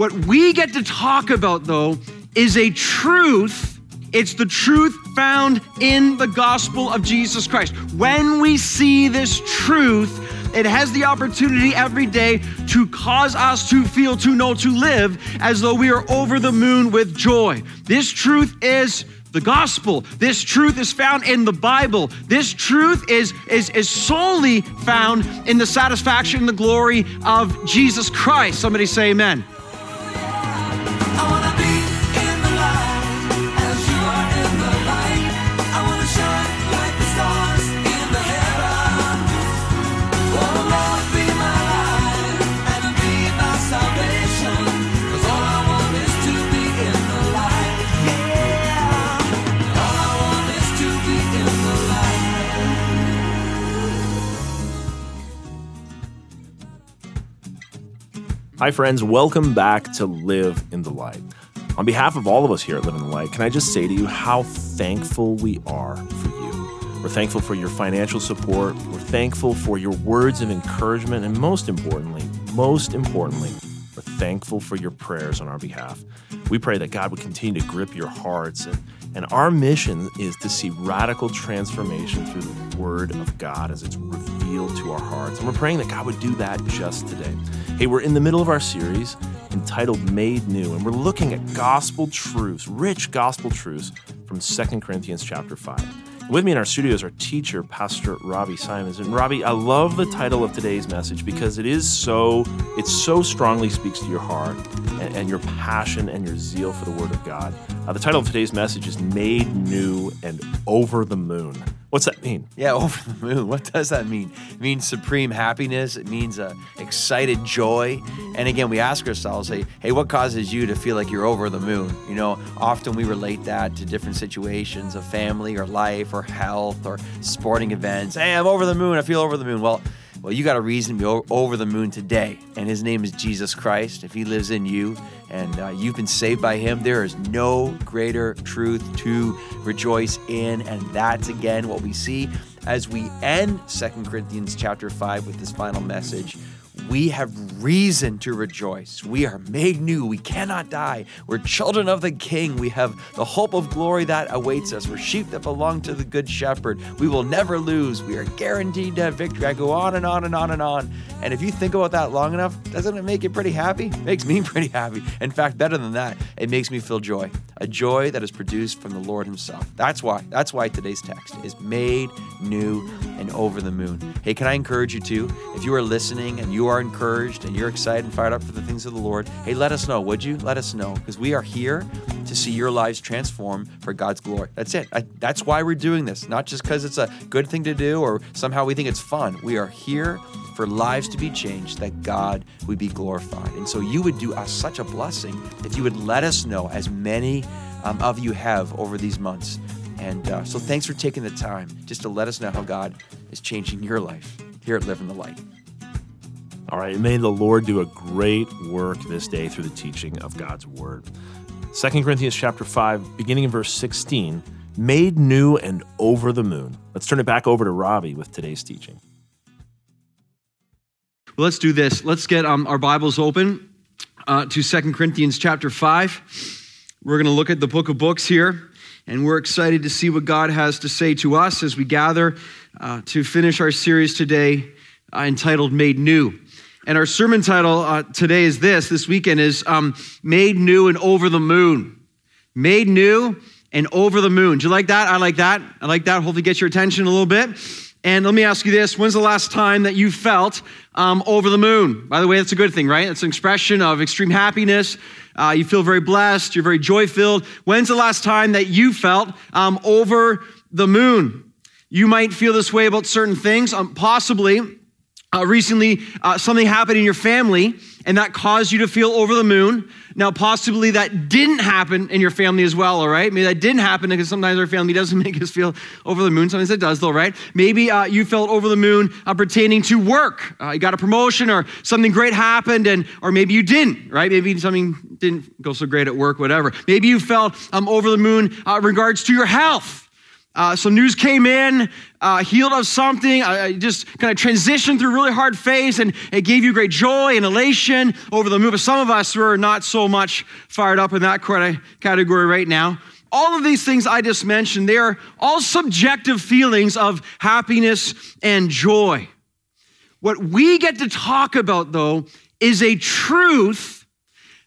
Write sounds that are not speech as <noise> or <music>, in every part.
What we get to talk about, though, is a truth. It's the truth found in the gospel of Jesus Christ. When we see this truth, it has the opportunity every day to cause us to feel, to know, to live as though we are over the moon with joy. This truth is the gospel. This truth is found in the Bible. This truth is, is, is solely found in the satisfaction and the glory of Jesus Christ. Somebody say amen. Hi, friends. Welcome back to Live in the Light. On behalf of all of us here at Live in the Light, can I just say to you how thankful we are for you? We're thankful for your financial support. We're thankful for your words of encouragement. And most importantly, most importantly, we're thankful for your prayers on our behalf. We pray that God would continue to grip your hearts. And, and our mission is to see radical transformation through the Word of God as it's revealed to our hearts. And we're praying that God would do that just today. Hey, we're in the middle of our series entitled Made New, and we're looking at gospel truths, rich gospel truths from 2 Corinthians chapter 5. With me in our studio is our teacher, Pastor Robbie Symons. And Robbie, I love the title of today's message because it is so, it so strongly speaks to your heart and, and your passion and your zeal for the Word of God. Uh, the title of today's message is Made New and Over the Moon. What's that mean? Yeah, <laughs> over the moon. What does that mean? It means supreme happiness. It means uh, excited joy. And again, we ask ourselves, hey, hey, what causes you to feel like you're over the moon? You know, often we relate that to different situations of family or life or health or sporting events. Hey, I'm over the moon. I feel over the moon. Well, well, you got a reason to be over the moon today, and his name is Jesus Christ. If he lives in you and uh, you've been saved by him, there is no greater truth to rejoice in. And that's again what we see as we end Second Corinthians chapter 5 with this final message we have reason to rejoice. We are made new. We cannot die. We're children of the King. We have the hope of glory that awaits us. We're sheep that belong to the Good Shepherd. We will never lose. We are guaranteed to have victory. I go on and on and on and on. And if you think about that long enough, doesn't it make you pretty happy? It makes me <laughs> pretty happy. In fact, better than that, it makes me feel joy. A joy that is produced from the Lord Himself. That's why. That's why today's text is made new and over the moon. Hey, can I encourage you to? If you are listening and you are encouraged and you're excited and fired up for the things of the Lord, hey, let us know, would you? Let us know because we are here to see your lives transform for God's glory. That's it. I, that's why we're doing this, not just because it's a good thing to do or somehow we think it's fun. We are here for lives to be changed, that God would be glorified. And so you would do us such a blessing if you would let us know, as many um, of you have over these months. And uh, so thanks for taking the time just to let us know how God is changing your life here at Live in the Light. All right, may the Lord do a great work this day through the teaching of God's word. 2 Corinthians chapter 5, beginning in verse 16, made new and over the moon. Let's turn it back over to Robbie with today's teaching. Well, let's do this. Let's get um, our Bibles open uh, to 2 Corinthians chapter 5. We're going to look at the book of books here, and we're excited to see what God has to say to us as we gather uh, to finish our series today uh, entitled Made New. And our sermon title uh, today is this this weekend is um, Made New and Over the Moon. Made New and Over the Moon. Do you like that? I like that. I like that. Hopefully, get your attention a little bit. And let me ask you this when's the last time that you felt um, over the moon? By the way, that's a good thing, right? It's an expression of extreme happiness. Uh, you feel very blessed, you're very joy filled. When's the last time that you felt um, over the moon? You might feel this way about certain things, um, possibly uh, recently, uh, something happened in your family and that caused you to feel over the moon. Now, possibly that didn't happen in your family as well, all right? Maybe that didn't happen because sometimes our family doesn't <laughs> make us feel over the moon. Sometimes it does, though, right? Maybe uh, you felt over the moon uh, pertaining to work. Uh, you got a promotion or something great happened, and or maybe you didn't, right? Maybe something didn't go so great at work, whatever. Maybe you felt um, over the moon uh, regards to your health. Uh, some news came in, uh, healed of something, uh, just kind of transitioned through really hard phase, and it gave you great joy and elation over the move. Some of us were not so much fired up in that category right now. All of these things I just mentioned, they are all subjective feelings of happiness and joy. What we get to talk about, though, is a truth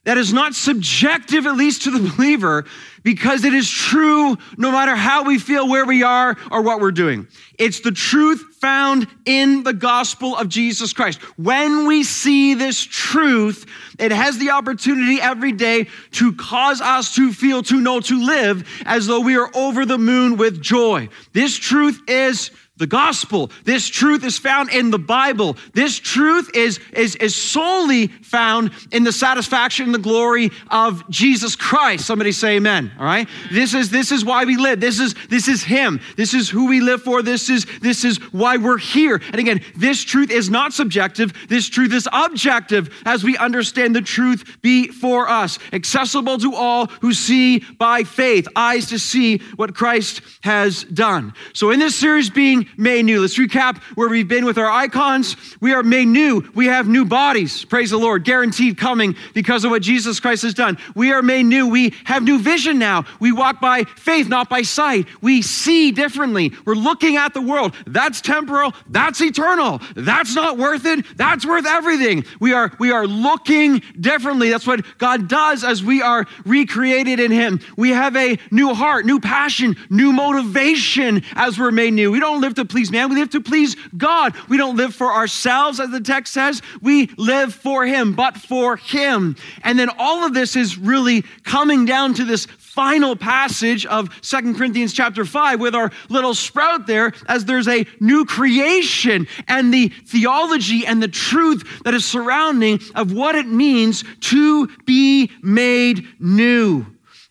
that is not subjective, at least to the <laughs> believer, because it is true no matter how we feel, where we are, or what we're doing. It's the truth found in the gospel of Jesus Christ. When we see this truth, it has the opportunity every day to cause us to feel, to know, to live as though we are over the moon with joy. This truth is the gospel. This truth is found in the Bible. This truth is, is, is solely found in the satisfaction and the glory of Jesus Christ. Somebody say amen. All right. This is this is why we live. This is this is him. This is who we live for. This is this is why we're here. And again, this truth is not subjective. This truth is objective as we understand the truth before us, accessible to all who see by faith, eyes to see what Christ has done. So in this series being made new. Let's recap where we've been with our icons. We are made new. We have new bodies. Praise the Lord. Guaranteed coming because of what Jesus Christ has done. We are made new. We have new vision now. We walk by faith, not by sight. We see differently. We're looking at the world. That's temporal. That's eternal. That's not worth it. That's worth everything. We are, we are looking differently. That's what God does as we are recreated in Him. We have a new heart, new passion, new motivation as we're made new. We don't live live to please man, we live to please God. We don't live for ourselves, as the text says. We live for Him, but for Him. And then all of this is really coming down to this final passage of Second Corinthians chapter 5 with our little sprout there as there's a new creation and the theology and the truth that is surrounding of what it means to be made new.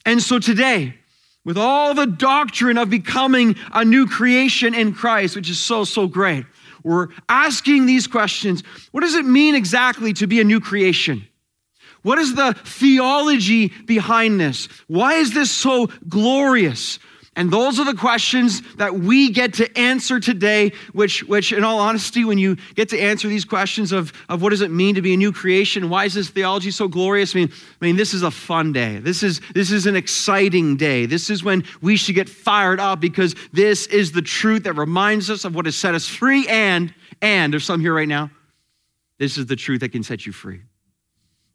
And so today, with all the doctrine of becoming a new creation in Christ, which is so, so great. We're asking these questions. What does it mean exactly to be a new creation? What is the theology behind this? Why is this so glorious? And those are the questions that we get to answer today, which, which in all honesty, when you get to answer these questions of, of what does it mean to be a new creation, why is this theology so glorious? I mean, I mean, this is a fun day. This is, this is an exciting day. This is when we should get fired up because this is the truth that reminds us of what has set us free. And, and there's some here right now, this is the truth that can set you free.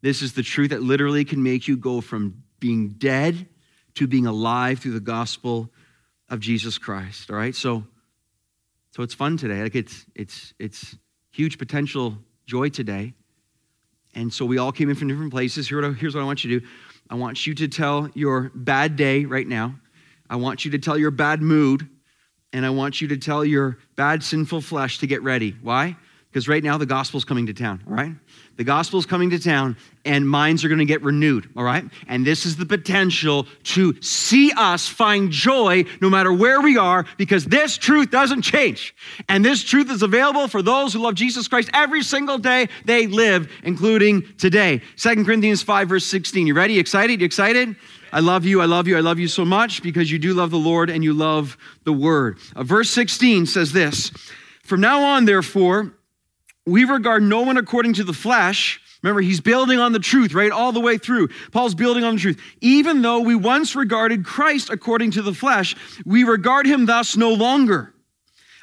This is the truth that literally can make you go from being dead to being alive through the gospel of Jesus Christ. All right, so so it's fun today. Like it's it's it's huge potential joy today. And so we all came in from different places. Here, here's what I want you to do. I want you to tell your bad day right now. I want you to tell your bad mood. And I want you to tell your bad sinful flesh to get ready. Why? Because right now the gospel's coming to town, all right? The gospel's coming to town and minds are going to get renewed, all right? And this is the potential to see us find joy no matter where we are because this truth doesn't change. And this truth is available for those who love Jesus Christ every single day they live, including today. Second Corinthians 5, verse 16. You ready? Excited? You excited? I love you. I love you. I love you so much because you do love the Lord and you love the word. Uh, verse 16 says this From now on, therefore, we regard no one according to the flesh. Remember, he's building on the truth, right? All the way through. Paul's building on the truth. Even though we once regarded Christ according to the flesh, we regard him thus no longer.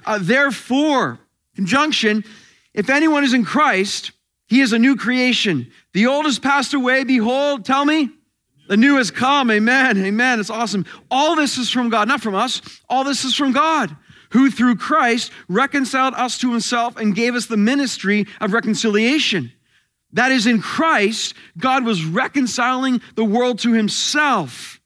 Uh, therefore, conjunction, if anyone is in Christ, he is a new creation. The old has passed away. Behold, tell me, the new has come. Amen. Amen. It's awesome. All this is from God, not from us. All this is from God who through Christ reconciled us to himself and gave us the ministry of reconciliation. That is, in Christ, God was reconciling the world to himself,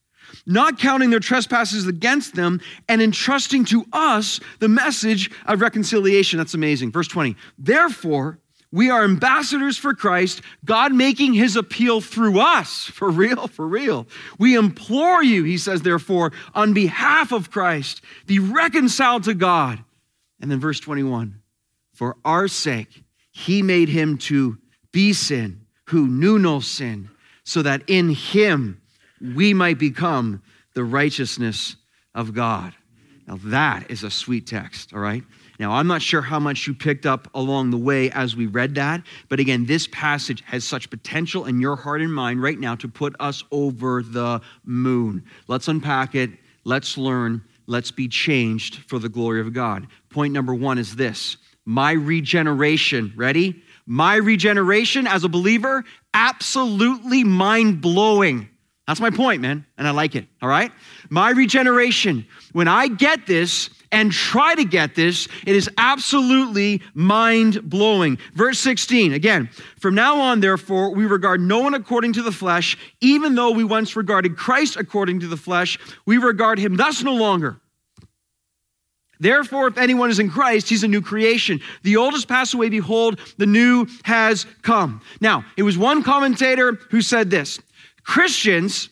not counting their trespasses against them, and entrusting to us the message of reconciliation. That's amazing. Verse 20. Therefore, we are ambassadors for Christ, God making his appeal through us. <laughs> For real, for real. We implore you, he says, therefore, on behalf of Christ, be reconciled to God. And then verse 21 For our sake, he made him to be sin who knew no sin, so that in him we might become the righteousness of God. Now, that is a sweet text, all right? Now, I'm not sure how much you picked up along the way as we read that, but again, this passage has such potential in your heart and mind right now to put us over the moon. Let's unpack it, let's learn, let's be changed for the glory of God. Point number one is this my regeneration, ready? My regeneration as a believer, absolutely mind blowing. That's my point, man, and I like it, all right? My regeneration, when I get this and try to get this, it is absolutely mind blowing. Verse 16, again, from now on, therefore, we regard no one according to the flesh, even though we once regarded Christ according to the flesh, we regard him thus no longer. Therefore, if anyone is in Christ, he's a new creation. The old has passed away, behold, the new has come. Now, it was one commentator who said this Christians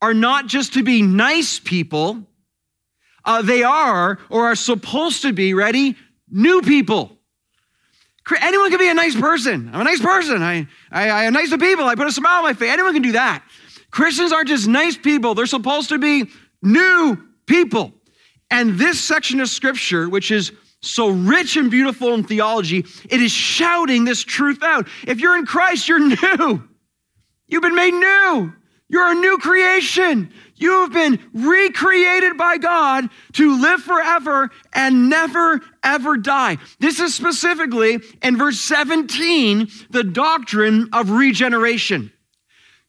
are not just to be nice people, uh, they are or are supposed to be, ready, new people. Anyone can be a nice person. I'm a nice person. I, I, I am nice to people. I put a smile on my face. Anyone can do that. Christians aren't just nice people, they're supposed to be new people. And this section of scripture, which is so rich and beautiful in theology, it is shouting this truth out. If you're in Christ, you're <laughs> new. You've been made new. You're a new creation. You have been recreated by God to live forever and never, ever die. This is specifically in verse 17, the doctrine of regeneration.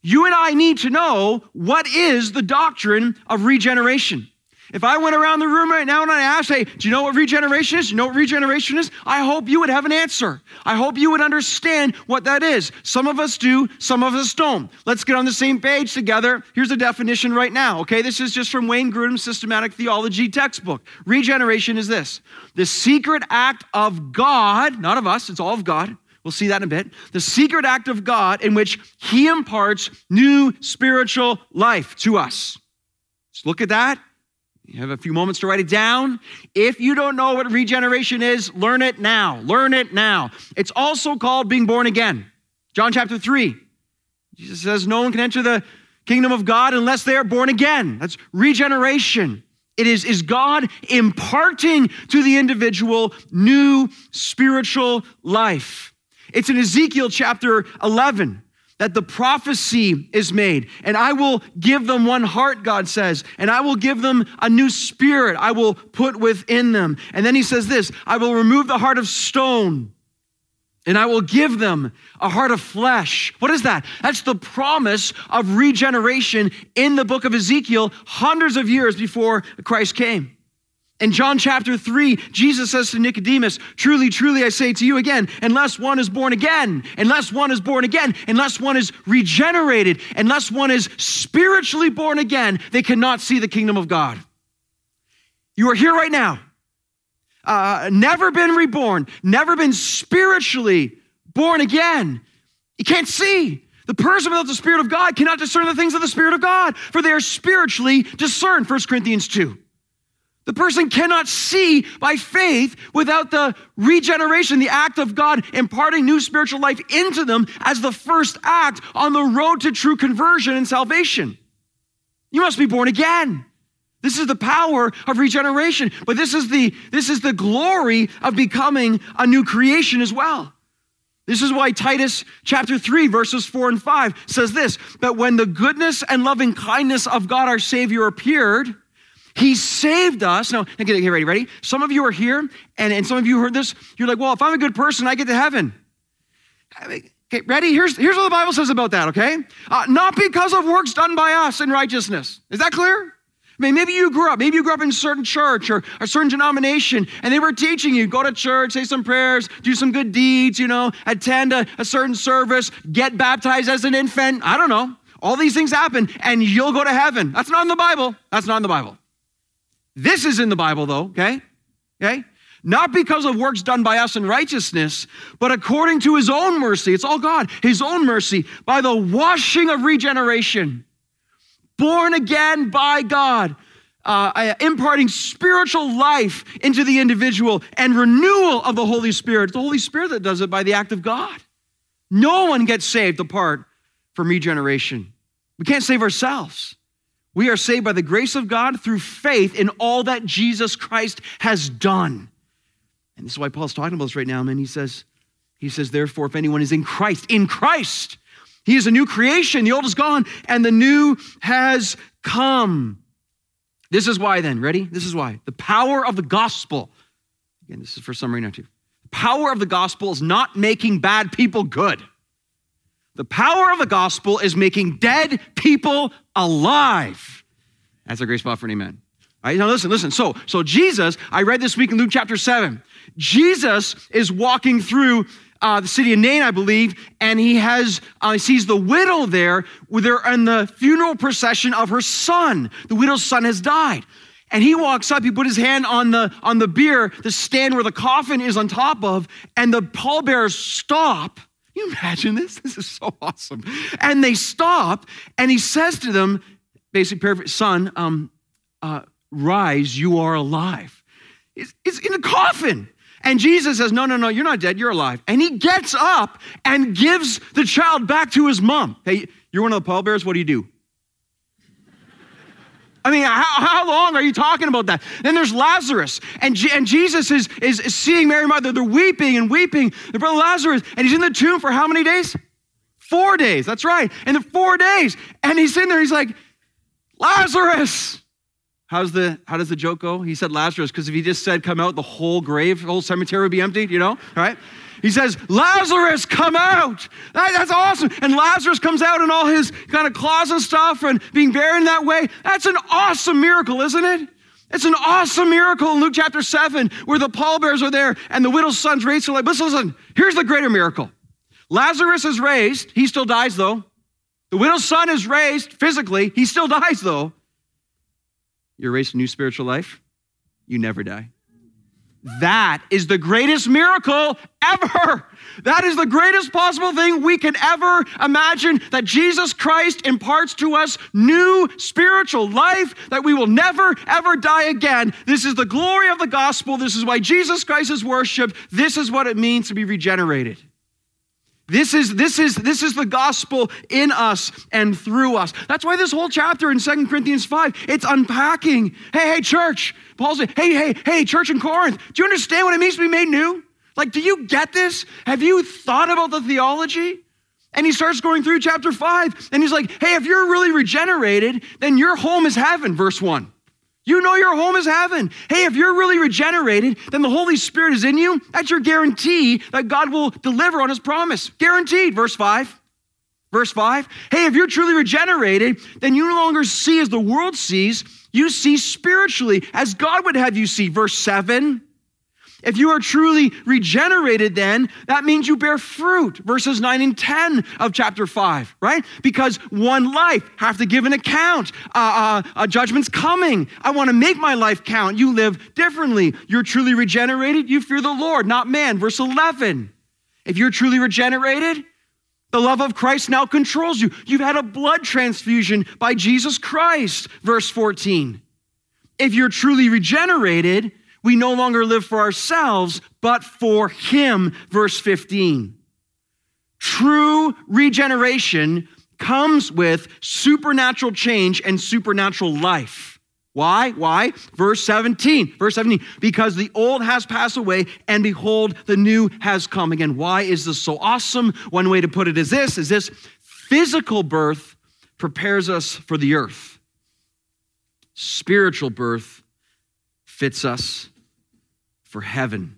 You and I need to know what is the doctrine of regeneration. If I went around the room right now and I asked, hey, do you know what regeneration is? Do you know what regeneration is? I hope you would have an answer. I hope you would understand what that is. Some of us do, some of us don't. Let's get on the same page together. Here's the definition right now, okay? This is just from Wayne Grudem's Systematic Theology textbook. Regeneration is this the secret act of God, not of us, it's all of God. We'll see that in a bit. The secret act of God in which He imparts new spiritual life to us. Let's look at that. You have a few moments to write it down. If you don't know what regeneration is, learn it now. Learn it now. It's also called being born again. John chapter 3. Jesus says, No one can enter the kingdom of God unless they are born again. That's regeneration. It is, is God imparting to the individual new spiritual life. It's in Ezekiel chapter 11 that the prophecy is made. And I will give them one heart, God says, and I will give them a new spirit I will put within them. And then he says this I will remove the heart of stone. And I will give them a heart of flesh. What is that? That's the promise of regeneration in the book of Ezekiel, hundreds of years before Christ came. In John chapter 3, Jesus says to Nicodemus, Truly, truly, I say to you again, unless one is born again, unless one is born again, unless one is regenerated, unless one is spiritually born again, they cannot see the kingdom of God. You are here right now, uh, never been reborn, never been spiritually born again. You can't see. The person without the Spirit of God cannot discern the things of the Spirit of God, for they are spiritually discerned, 1 Corinthians 2. The person cannot see by faith without the regeneration, the act of God imparting new spiritual life into them as the first act on the road to true conversion and salvation. You must be born again. This is the power of regeneration, but this is the this is the glory of becoming a new creation as well. This is why Titus chapter 3 verses 4 and 5 says this, but when the goodness and loving kindness of God our savior appeared, he saved us. Now, get, ready, ready? Some of you are here, and, and some of you heard this. You're like, well, if I'm a good person, I get to heaven. Okay, ready? Here's, here's what the Bible says about that, okay? Uh, not because of works done by us in righteousness. Is that clear? I mean, maybe you grew up, maybe you grew up in a certain church or a certain denomination, and they were teaching you go to church, say some prayers, do some good deeds, you know, attend a, a certain service, get baptized as an infant. I don't know. All these things happen, and you'll go to heaven. That's not in the Bible. That's not in the Bible. This is in the Bible, though, okay? Okay? Not because of works done by us in righteousness, but according to his own mercy. It's all God, his own mercy, by the washing of regeneration, born again by God, uh, uh imparting spiritual life into the individual and renewal of the Holy Spirit. It's the Holy Spirit that does it by the act of God. No one gets saved apart from regeneration. We can't save ourselves. We are saved by the grace of God through faith in all that Jesus Christ has done. And this is why Paul's talking about this right now, man. He says, he says, therefore, if anyone is in Christ, in Christ, he is a new creation. The old is gone and the new has come. This is why, then, ready? This is why. The power of the gospel, again, this is for summary now, too. The power of the gospel is not making bad people good. The power of the gospel is making dead people alive. That's a great spot for an amen. All right, now listen, listen. So, so Jesus, I read this week in Luke chapter 7. Jesus is walking through uh, the city of Nain, I believe, and he has uh, sees the widow there. They're in the funeral procession of her son. The widow's son has died. And he walks up, he put his hand on the on the bier, the stand where the coffin is on top of, and the pallbearers stop. You imagine this? This is so awesome. And they stop, and he says to them, basic paraphrase, son, um, uh, rise, you are alive. It's, it's in a coffin. And Jesus says, No, no, no, you're not dead, you're alive. And he gets up and gives the child back to his mom. Hey, you're one of the pallbearers, what do you do? I mean, how, how long are you talking about that? Then there's Lazarus, and, G- and Jesus is, is, seeing Mary Martha. They're weeping and weeping. The brother Lazarus, and he's in the tomb for how many days? Four days, that's right. And the four days. And he's in there, he's like, Lazarus, How's the, how does the joke go? He said Lazarus, because if he just said come out, the whole grave, the whole cemetery would be emptied, you know, right? He says, Lazarus, come out. That, that's awesome. And Lazarus comes out in all his kind of claws and stuff and being buried in that way. That's an awesome miracle, isn't it? It's an awesome miracle in Luke chapter 7 where the pallbearers are there and the widow's son's raised. So like, listen, listen, here's the greater miracle. Lazarus is raised. He still dies though. The widow's son is raised physically. He still dies though. You're raised to new spiritual life, you never die. That is the greatest miracle ever. That is the greatest possible thing we can ever imagine that Jesus Christ imparts to us new spiritual life, that we will never, ever die again. This is the glory of the gospel. This is why Jesus Christ is worshiped. This is what it means to be regenerated. This is, this, is, this is the gospel in us and through us. That's why this whole chapter in Second Corinthians 5, it's unpacking. Hey, hey, church. Paul said, hey, hey, hey, church in Corinth, do you understand what it means to be made new? Like, do you get this? Have you thought about the theology? And he starts going through chapter 5, and he's like, hey, if you're really regenerated, then your home is heaven, verse 1. You know your home is heaven. Hey, if you're really regenerated, then the Holy Spirit is in you. That's your guarantee that God will deliver on his promise. Guaranteed. Verse 5. Verse 5. Hey, if you're truly regenerated, then you no longer see as the world sees, you see spiritually as God would have you see. Verse 7. If you are truly regenerated, then that means you bear fruit. Verses 9 and 10 of chapter 5, right? Because one life have to give an account. Uh, uh, a judgment's coming. I want to make my life count. You live differently. You're truly regenerated. You fear the Lord, not man. Verse 11. If you're truly regenerated, the love of Christ now controls you. You've had a blood transfusion by Jesus Christ. Verse 14. If you're truly regenerated, we no longer live for ourselves, but for Him. Verse 15. True regeneration comes with supernatural change and supernatural life. Why? Why? Verse 17. Verse 17. Because the old has passed away, and behold, the new has come again. Why is this so awesome? One way to put it is this: is this physical birth prepares us for the earth. Spiritual birth fits us for heaven.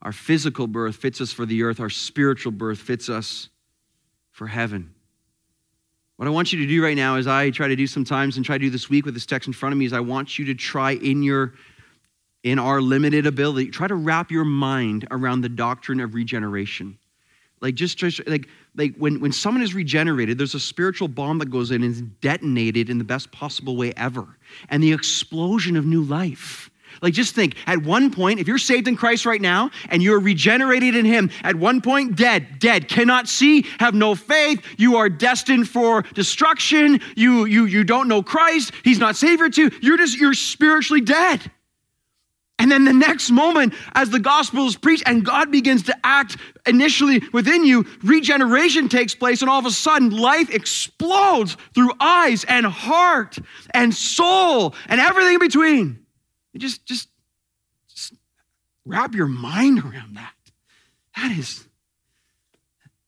Our physical birth fits us for the earth, our spiritual birth fits us for heaven. What I want you to do right now, as I try to do sometimes and try to do this week with this text in front of me, is I want you to try in your in our limited ability, try to wrap your mind around the doctrine of regeneration. Like just, just like like when, when someone is regenerated, there's a spiritual bomb that goes in and is detonated in the best possible way ever. And the explosion of new life. Like, just think at one point, if you're saved in Christ right now and you're regenerated in Him, at one point, dead, dead, cannot see, have no faith, you are destined for destruction, you, you, you don't know Christ, He's not Savior to you, you're just, you're spiritually dead. And then the next moment, as the gospel is preached and God begins to act initially within you, regeneration takes place, and all of a sudden, life explodes through eyes and heart and soul and everything in between. Just, just, just wrap your mind around that. That is,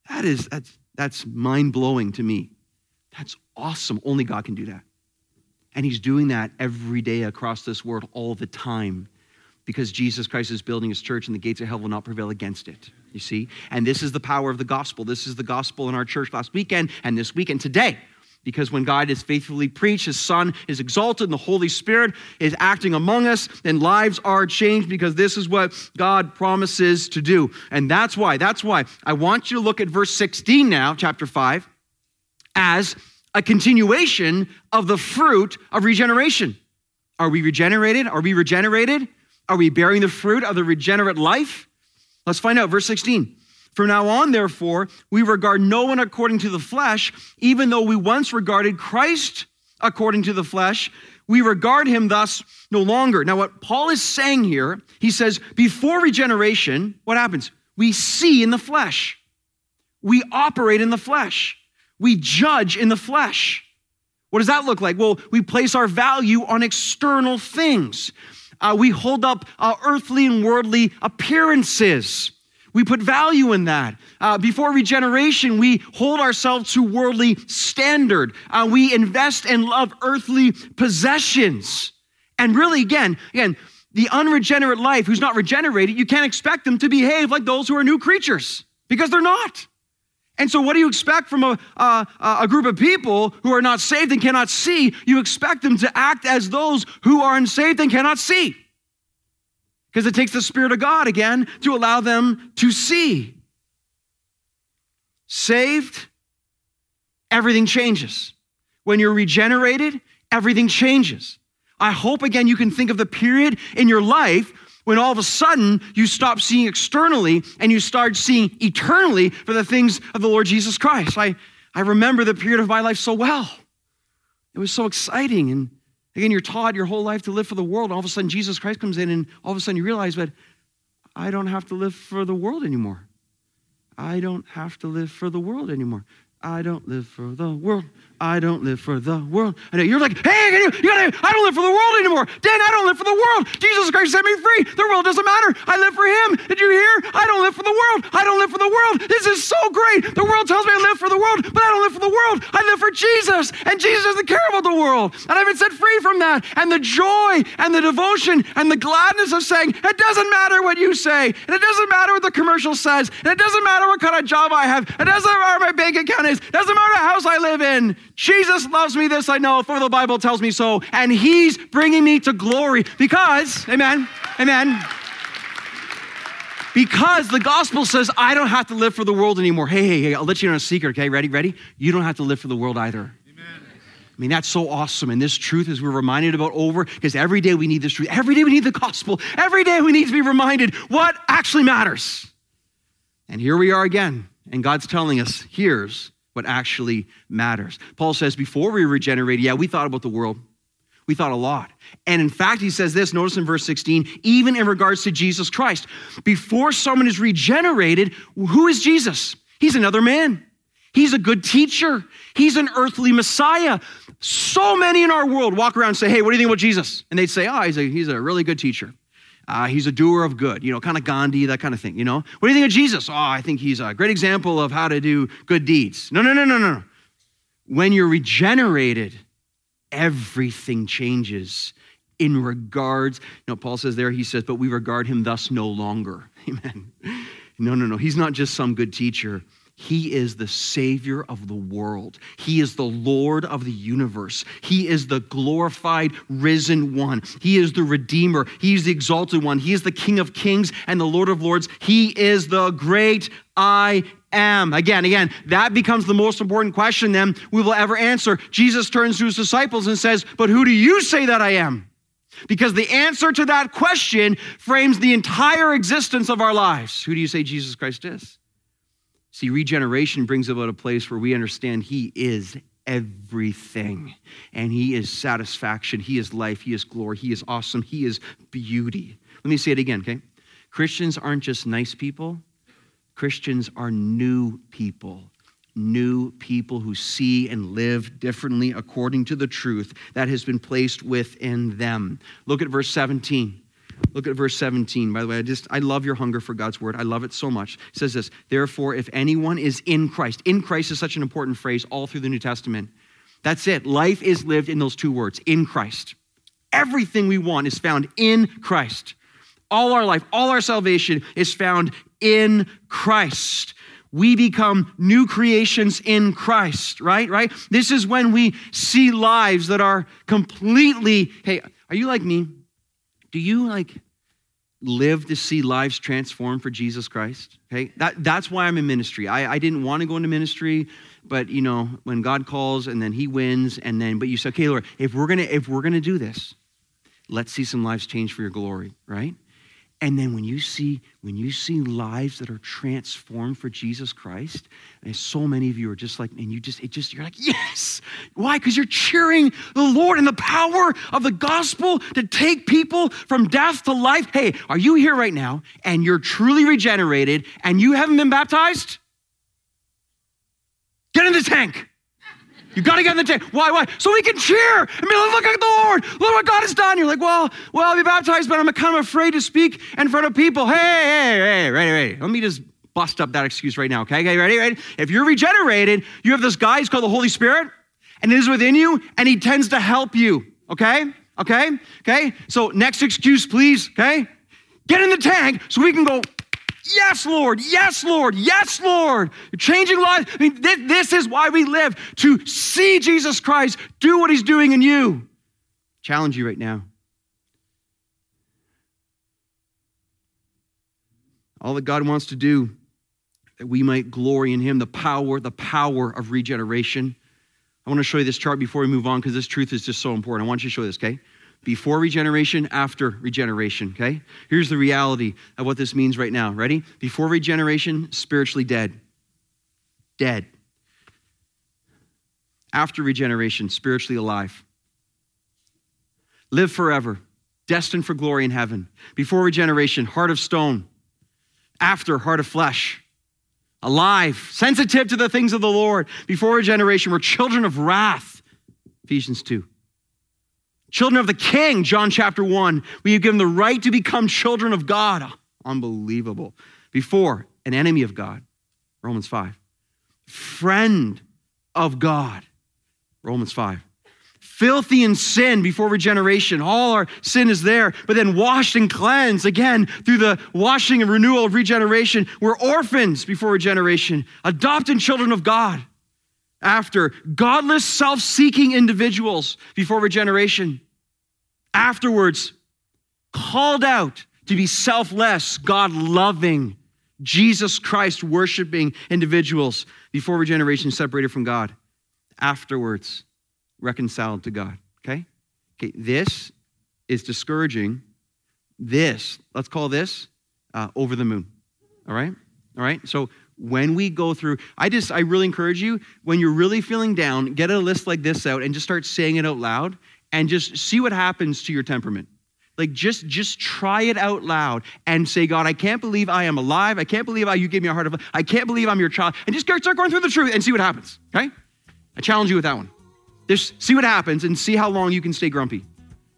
that is, that's, that's mind blowing to me. That's awesome. Only God can do that. And He's doing that every day across this world all the time because Jesus Christ is building his church and the gates of hell will not prevail against it. You see? And this is the power of the gospel. This is the gospel in our church last weekend and this weekend today. Because when God is faithfully preached, his Son is exalted, and the Holy Spirit is acting among us, and lives are changed because this is what God promises to do. And that's why, that's why I want you to look at verse 16 now, chapter 5, as a continuation of the fruit of regeneration. Are we regenerated? Are we regenerated? Are we bearing the fruit of the regenerate life? Let's find out. Verse 16. From now on, therefore, we regard no one according to the flesh, even though we once regarded Christ according to the flesh. We regard him thus no longer. Now, what Paul is saying here, he says, before regeneration, what happens? We see in the flesh, we operate in the flesh, we judge in the flesh. What does that look like? Well, we place our value on external things uh, we hold up uh, earthly and worldly appearances. We put value in that. Uh, before regeneration, we hold ourselves to worldly standard. Uh, we invest and love earthly possessions. And really, again, again, the unregenerate life who's not regenerated, you can't expect them to behave like those who are new creatures because they're not. And so, what do you expect from a, a, a, group of people who are not saved and cannot see? You expect them to act as those who are unsaved and cannot see. Because it takes the Spirit of God again to allow them to see. Saved, everything changes. When you're regenerated, everything changes. I hope again you can think of the period in your life when all of a sudden you stop seeing externally and you start seeing eternally for the things of the Lord Jesus Christ. I, I remember the period of my life so well. It was so exciting. And again, you're taught your whole life to live for the world. All of a sudden, Jesus Christ comes in, and all of a sudden you realize that I don't have to live for the world anymore. I don't have to live for the world anymore. I don't live for the world. I don't live for the world. I you're like, hey, you, you gotta, I don't live for the world anymore. Dan, I don't live for the world. Jesus Christ set me free. The world doesn't matter. I live for Him. Did you hear? I don't live for the world. I don't live for the world. This is so great. The world tells me I live for the world, but I don't live for the world. I live for Jesus, and Jesus doesn't care about the world. And I've been set free from that. And the joy and the devotion and the gladness of saying, it doesn't matter what you say, and it doesn't matter what the commercial says, and it doesn't matter what kind of job I have, it doesn't matter what my bank account is, it doesn't matter what house I live in. Jesus loves me, this I know, for the Bible tells me so. And he's bringing me to glory because, amen, amen. Because the gospel says I don't have to live for the world anymore. Hey, hey, hey, I'll let you know a secret, okay? Ready, ready? You don't have to live for the world either. I mean, that's so awesome. And this truth is we're reminded about over because every day we need this truth. Every day we need the gospel. Every day we need to be reminded what actually matters. And here we are again. And God's telling us here's what actually matters. Paul says, before we were regenerated, yeah, we thought about the world. We thought a lot. And in fact, he says this, notice in verse 16, even in regards to Jesus Christ, before someone is regenerated, who is Jesus? He's another man. He's a good teacher. He's an earthly Messiah. So many in our world walk around and say, Hey, what do you think about Jesus? And they'd say, Oh, he's a, he's a really good teacher. Uh, he's a doer of good, you know, kind of Gandhi, that kind of thing, you know? What do you think of Jesus? Oh, I think he's a great example of how to do good deeds. No, no, no, no, no. When you're regenerated, everything changes in regards. You know, Paul says there, he says, but we regard him thus no longer. <laughs> Amen. No, no, no. He's not just some good teacher. He is the Savior of the world. He is the Lord of the universe. He is the glorified, risen one. He is the Redeemer. He is the exalted one. He is the King of kings and the Lord of lords. He is the great I am. Again, again, that becomes the most important question then we will ever answer. Jesus turns to his disciples and says, But who do you say that I am? Because the answer to that question frames the entire existence of our lives. Who do you say Jesus Christ is? See, regeneration brings about a place where we understand He is everything. And He is satisfaction. He is life. He is glory. He is awesome. He is beauty. let me say it again, okay? Christians aren't just nice people, Christians are new people. New people who see and live differently according to the truth that has been placed within them. Look at verse 17. Look at verse 17. By the way, I just I love your hunger for God's word. I love it so much. It says this, therefore, if anyone is in Christ, in Christ is such an important phrase all through the New Testament. That's it. Life is lived in those two words, in Christ. Everything we want is found in Christ. All our life, all our salvation is found in Christ. We become new creations in Christ, right? Right? This is when we see lives that are completely, hey, are you like me? Do you like live to see lives transformed for Jesus Christ? Okay, that, that's why I'm in ministry. I, I didn't want to go into ministry, but you know, when God calls and then He wins, and then but you say, okay, Lord, if we're gonna if we're gonna do this, let's see some lives change for Your glory, right? And then when you see when you see lives that are transformed for Jesus Christ, and so many of you are just like, and you just it just you're like, yes. Why? Because you're cheering the Lord and the power of the gospel to take people from death to life. Hey, are you here right now and you're truly regenerated and you haven't been baptized? Get in the tank. You got to get in the tank. Why? Why? So we can cheer and be like, look at the Lord. Look what God has done. You're like, well, well, I'll be baptized, but I'm kind of afraid to speak in front of people. Hey, hey, hey, ready, ready. Let me just bust up that excuse right now, okay? Okay, ready, ready? If you're regenerated, you have this guy, he's called the Holy Spirit, and it is within you, and he tends to help you, okay? Okay? Okay? So next excuse, please, okay? Get in the tank so we can go Yes, Lord. Yes, Lord. Yes, Lord. You're changing lives. I mean, this, this is why we live to see Jesus Christ do what he's doing in you. Challenge you right now. All that God wants to do that we might glory in him, the power, the power of regeneration. I want to show you this chart before we move on because this truth is just so important. I want you to show this, okay? Before regeneration, after regeneration, okay? Here's the reality of what this means right now. Ready? Before regeneration, spiritually dead. Dead. After regeneration, spiritually alive. Live forever, destined for glory in heaven. Before regeneration, heart of stone. After, heart of flesh. Alive, sensitive to the things of the Lord. Before regeneration, we're children of wrath. Ephesians 2. Children of the King, John chapter 1. We have given the right to become children of God. Unbelievable. Before, an enemy of God, Romans 5. Friend of God, Romans 5. Filthy in sin before regeneration. All our sin is there, but then washed and cleansed again through the washing and renewal of regeneration. We're orphans before regeneration, adopted children of God after godless, self seeking individuals before regeneration. Afterwards, called out to be selfless, God loving, Jesus Christ worshiping individuals before regeneration separated from God. Afterwards, reconciled to God. Okay? Okay, this is discouraging. This, let's call this uh, over the moon. All right? All right? So when we go through i just i really encourage you when you're really feeling down get a list like this out and just start saying it out loud and just see what happens to your temperament. Like just just try it out loud and say god i can't believe i am alive. I can't believe I, you gave me a heart of i can't believe i'm your child. And just start going through the truth and see what happens okay? I challenge you with that one. Just see what happens and see how long you can stay grumpy.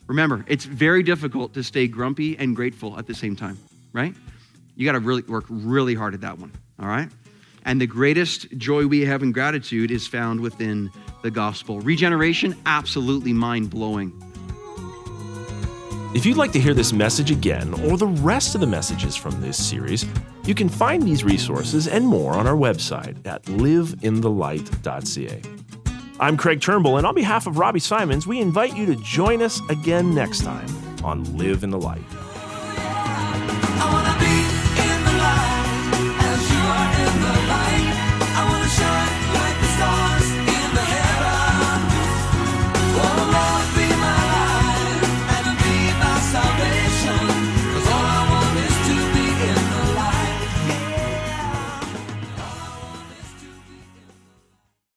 Remember it's very difficult to stay grumpy and grateful at the same time right? You got to really work really hard at that one all right? And the greatest joy we have in gratitude is found within the gospel. Regeneration, absolutely mind blowing. If you'd like to hear this message again or the rest of the messages from this series, you can find these resources and more on our website at liveinthelight.ca. I'm Craig Turnbull, and on behalf of Robbie Symons, we invite you to join us again next time on Live in the Light.